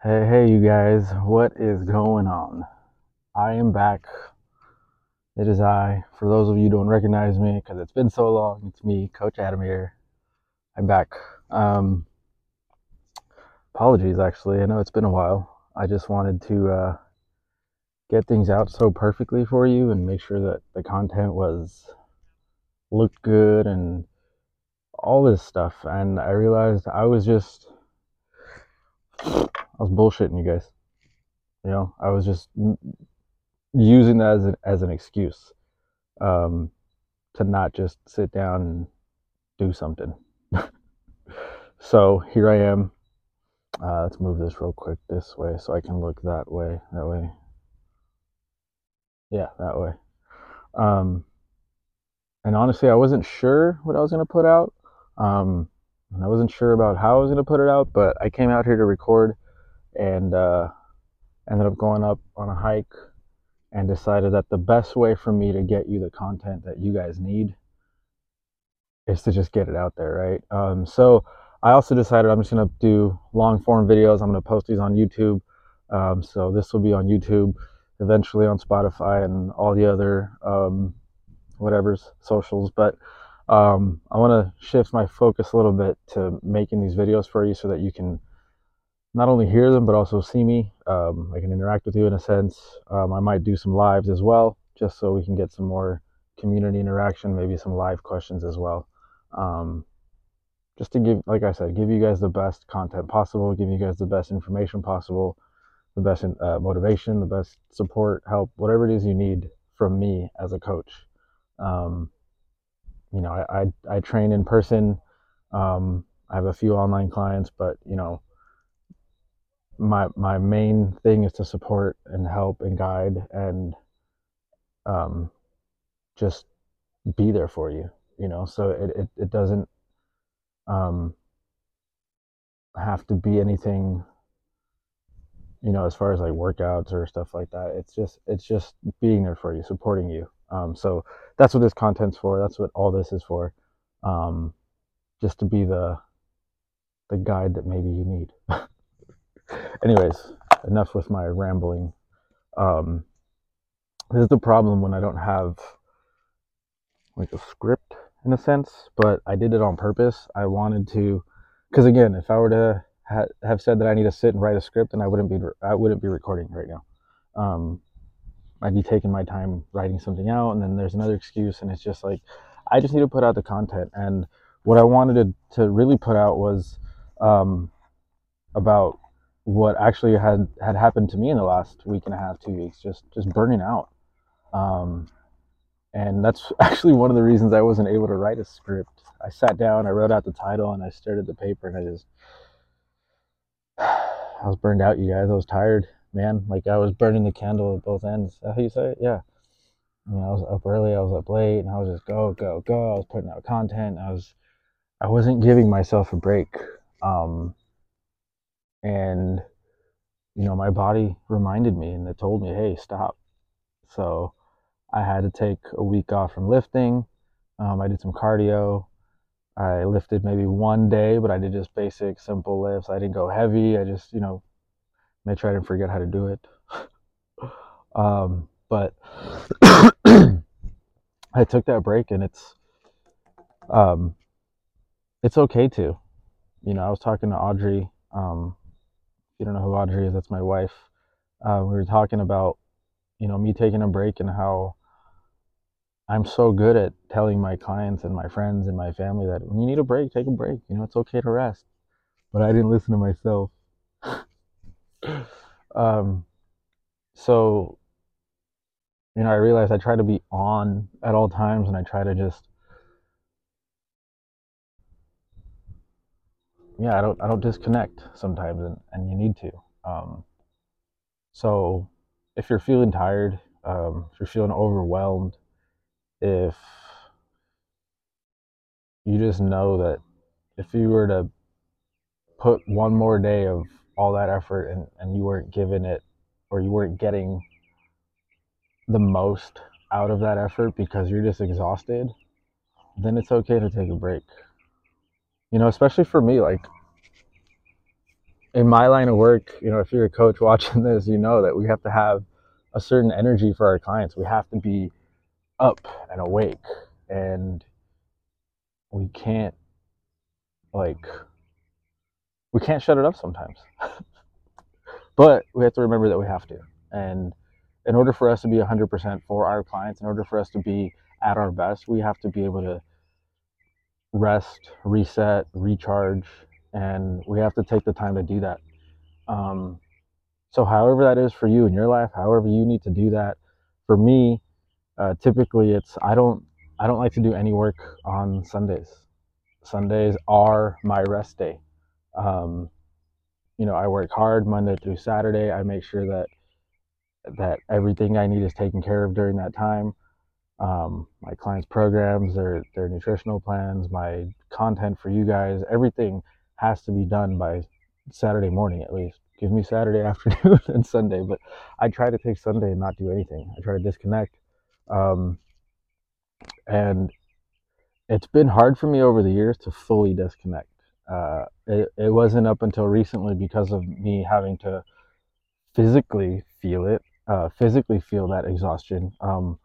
Hey, hey, you guys, what is going on? I am back. It is I. For those of you don't recognize me, because it's been so long, it's me, Coach Adam here. I'm back. Um, apologies, actually. I know it's been a while. I just wanted to uh, get things out so perfectly for you and make sure that the content was looked good and all this stuff. And I realized I was just, I was bullshitting you guys. You know, I was just using that as an, as an excuse um, to not just sit down and do something. so here I am. Uh, let's move this real quick this way so I can look that way. That way. Yeah, that way. Um, and honestly, I wasn't sure what I was going to put out. Um, and I wasn't sure about how I was going to put it out, but I came out here to record and uh, ended up going up on a hike and decided that the best way for me to get you the content that you guys need is to just get it out there, right? Um, so I also decided I'm just gonna do long form videos. I'm gonna post these on YouTube. Um, so this will be on YouTube, eventually on Spotify and all the other um, whatever's socials. But um, I want to shift my focus a little bit to making these videos for you so that you can not only hear them but also see me. Um, I can interact with you in a sense. Um, I might do some lives as well, just so we can get some more community interaction, maybe some live questions as well. Um, just to give, like I said, give you guys the best content possible, give you guys the best information possible, the best uh, motivation, the best support, help, whatever it is you need from me as a coach. Um, you know, I, I, I train in person. Um, I have a few online clients, but you know, my my main thing is to support and help and guide and um, just be there for you you know? So it, it, it doesn't um, have to be anything you know as far as like workouts or stuff like that. It's just it's just being there for you supporting you. Um, so that's what this content's for. That's what all this is for. Um, just to be the the guide that maybe you need anyways, enough with my rambling. Um, this is the problem when I don't have like a script in a sense, but I did it on purpose. I wanted to, because again, if I were to ha- have said that I need to sit and write a script, then I wouldn't be I wouldn't be recording right now. Um, I'd be taking my time writing something out, and then there's another excuse, and it's just like I just need to put out the content. And what I wanted to, to really put out was um, about what actually had had happened to me in the last week and a half, two weeks, just just burning out. Um, and that's actually one of the reasons I wasn't able to write a script. I sat down, I wrote out the title, and I stared at the paper, and I just I was burned out, you guys. I was tired, man. Like I was burning the candle at both ends. How you say it? Yeah. You know, I was up early, I was up late, and I was just go, go, go. I was putting out content. I was, I wasn't giving myself a break. Um, and you know my body reminded me and it told me hey stop. So i had to take a week off from lifting. Um, i did some cardio. I lifted maybe one day but i did just basic simple lifts. I didn't go heavy. I just you know i didn't forget how to do it. Um, but i took that break and it's um, it's okay to you know i was talking to audrey um, you don't know who Audrey is, that's my wife. Uh, we were talking about, you know, me taking a break and how I'm so good at telling my clients and my friends and my family that when you need a break, take a break. You know, it's okay to rest. But I didn't listen to myself. um, so, you know, I realized I try to be on at all times and I try to just yeah, I don't I don't disconnect sometimes, and, and you need to. Um, so if you're feeling tired, um, if you're feeling overwhelmed, if you just know that if you were to put one more day of all that effort and, and you weren't giving it or you weren't getting the most out of that effort because you're just exhausted, then it's okay to take a break you know especially for me like in my line of work, you know, if you're a coach watching this, you know that we have to have a certain energy for our clients. We have to be up and awake and we can't like we can't shut it up sometimes. but we have to remember that we have to. And in order for us to be 100% for our clients, in order for us to be at our best, we have to be able to rest, reset, recharge, and we have to take the time to do that. Um, so, however that is for you in your life, however you need to do that, for me, uh, typically it's I don't I don't like to do any work on Sundays. Sundays are my rest day. Um, you know, I work hard Monday through Saturday. I make sure that that everything I need is taken care of during that time. Um, my clients' programs, their their nutritional plans, my content for you guys, everything has to be done by Saturday morning at least. Give me Saturday afternoon and Sunday, but I try to take Sunday and not do anything. I try to disconnect. Um, and it's been hard for me over the years to fully disconnect. Uh, it, it wasn't up until recently because of me having to physically feel it, uh, physically feel that exhaustion. Um,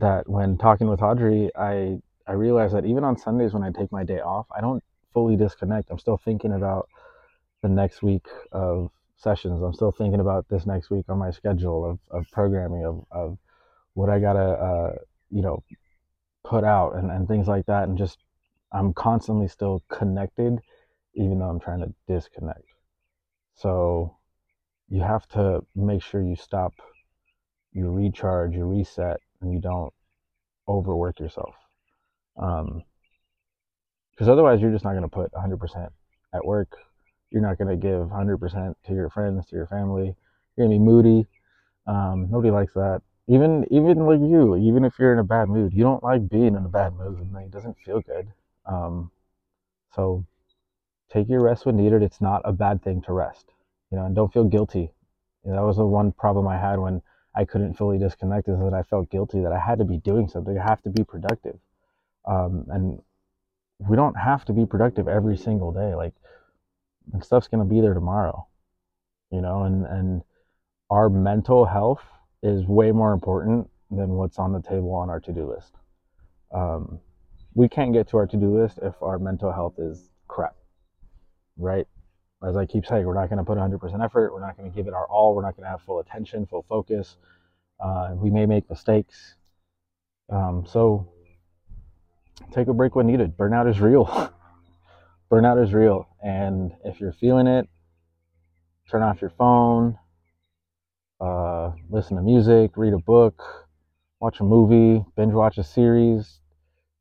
that when talking with Audrey, I I realized that even on Sundays when I take my day off, I don't fully disconnect. I'm still thinking about the next week of sessions. I'm still thinking about this next week on my schedule of, of programming of, of what I gotta uh, you know put out and, and things like that and just I'm constantly still connected even though I'm trying to disconnect. So you have to make sure you stop, you recharge, you reset, and you don't overwork yourself. Um, because otherwise you're just not going to put 100% at work. You're not going to give 100% to your friends, to your family. You're going to be moody. Um, nobody likes that even even like you, even if you're in a bad mood, you don't like being in a bad mood, and it doesn't feel good. Um, so take your rest when needed. It's not a bad thing to rest, you know, and don't feel guilty. You know, that was the one problem I had when I couldn't fully disconnect is that I felt guilty that I had to be doing something. I have to be productive, um, and we don't have to be productive every single day. Like, stuff's gonna be there tomorrow, you know, and and our mental health is way more important than what's on the table on our to-do list. Um, we can't get to our to-do list if our mental health is crap, right? As I keep saying, we're not going to put 100% effort. We're not going to give it our all. We're not going to have full attention, full focus. Uh, we may make mistakes. Um, so take a break when needed. Burnout is real. Burnout is real. And if you're feeling it, turn off your phone, uh, listen to music, read a book, watch a movie, binge watch a series.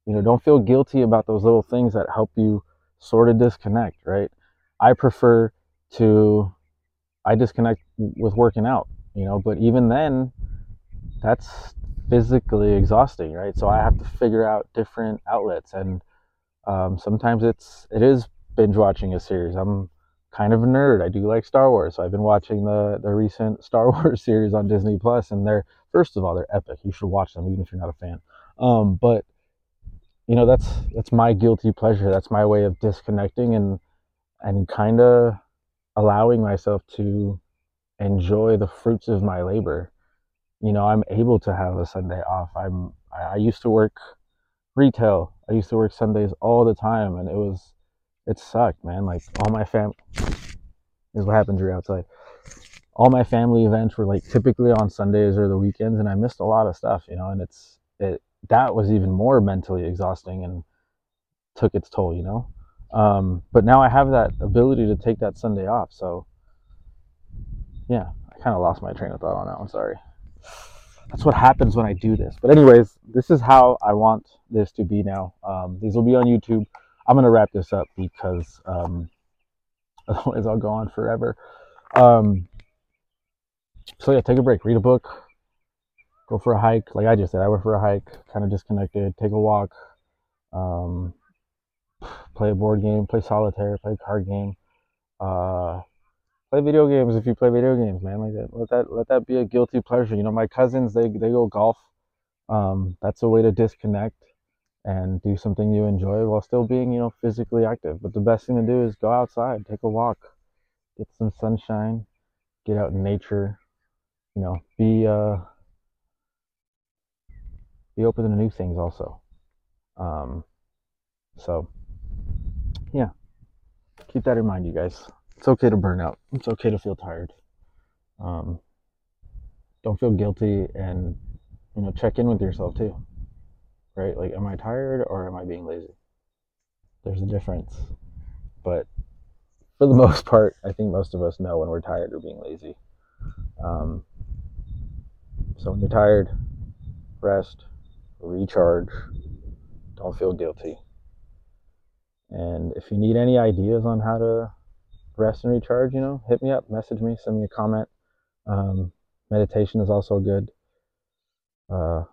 You know, don't feel guilty about those little things that help you sort of disconnect, right? I prefer to, I disconnect with working out, you know, but even then, that's physically exhausting, right? So I have to figure out different outlets, and um, sometimes it's it is binge watching a series. I'm kind of a nerd. I do like Star Wars. So I've been watching the the recent Star Wars series on Disney Plus, and they're first of all they're epic. You should watch them even if you're not a fan. Um, but you know that's that's my guilty pleasure. That's my way of disconnecting and and kind of allowing myself to enjoy the fruits of my labor. You know, I'm able to have a Sunday off. I'm I, used to work retail. I used to work Sundays all the time, and it was it sucked, man. Like all my fam is what happens you're outside. All my family events were like typically on Sundays or the weekends, and I missed a lot of stuff, you know. And it's it that was even more mentally exhausting and took its toll, you know. Um, but now I have that ability to take that Sunday off, so yeah, I kind of lost my train of thought on that one. Sorry. That's what happens when I do this. But anyways, this is how I want this to be now. Um, these will be on YouTube. I'm gonna wrap this up because um, otherwise I'll go on forever. Um, so yeah, take a break, read a book, go for a hike. Like I just said, I went for a hike, kind of disconnected. Take a walk, um, play a board game, play solitaire, play a card game, uh, play video games if you play video games, man. Like that, let that let that be a guilty pleasure. You know, my cousins they they go golf. Um, that's a way to disconnect and do something you enjoy while still being, you know, physically active. But the best thing to do is go outside, take a walk, get some sunshine, get out in nature, you know, be uh, be open to new things also. Um, so, keep that in mind, you guys. It's okay to burn out. It's okay to feel tired. Um, don't feel guilty, and you know, check in with yourself too. Right? Like, am I tired or am I being lazy? There's a difference, but for the most part, I think most of us know when we're tired or being lazy. Um, so when you're tired, rest, recharge, don't feel guilty. And if you need any ideas on how to rest and recharge, you know, hit me up, message me, send me a comment. Um, meditation is also good. Uh,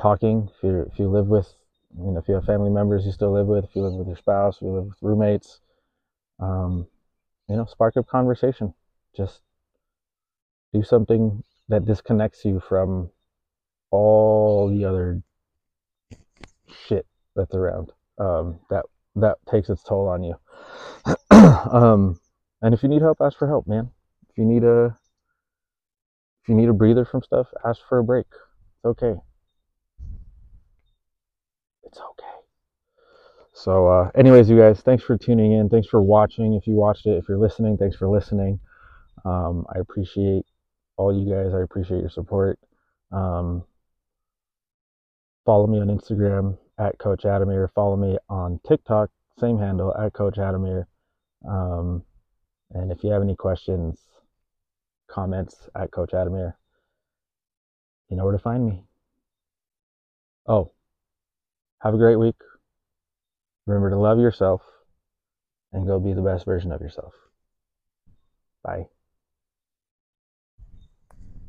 talking, if you if you live with, you know, if you have family members you still live with, if you live with your spouse, if you live with roommates, um, you know, spark up conversation. Just do something that disconnects you from all the other shit that's around. Um, that that takes its toll on you. um, and if you need help, ask for help, man. If you need a if you need a breather from stuff, ask for a break. It's okay. It's okay. So, uh, anyways, you guys, thanks for tuning in. Thanks for watching. If you watched it, if you're listening, thanks for listening. Um, I appreciate all you guys. I appreciate your support. Um, follow me on Instagram at Coach Adamir. Follow me on TikTok, same handle at Coach Adamir. Um, and if you have any questions, comments at Coach Adamir, you know where to find me. Oh, have a great week. Remember to love yourself and go be the best version of yourself. Bye.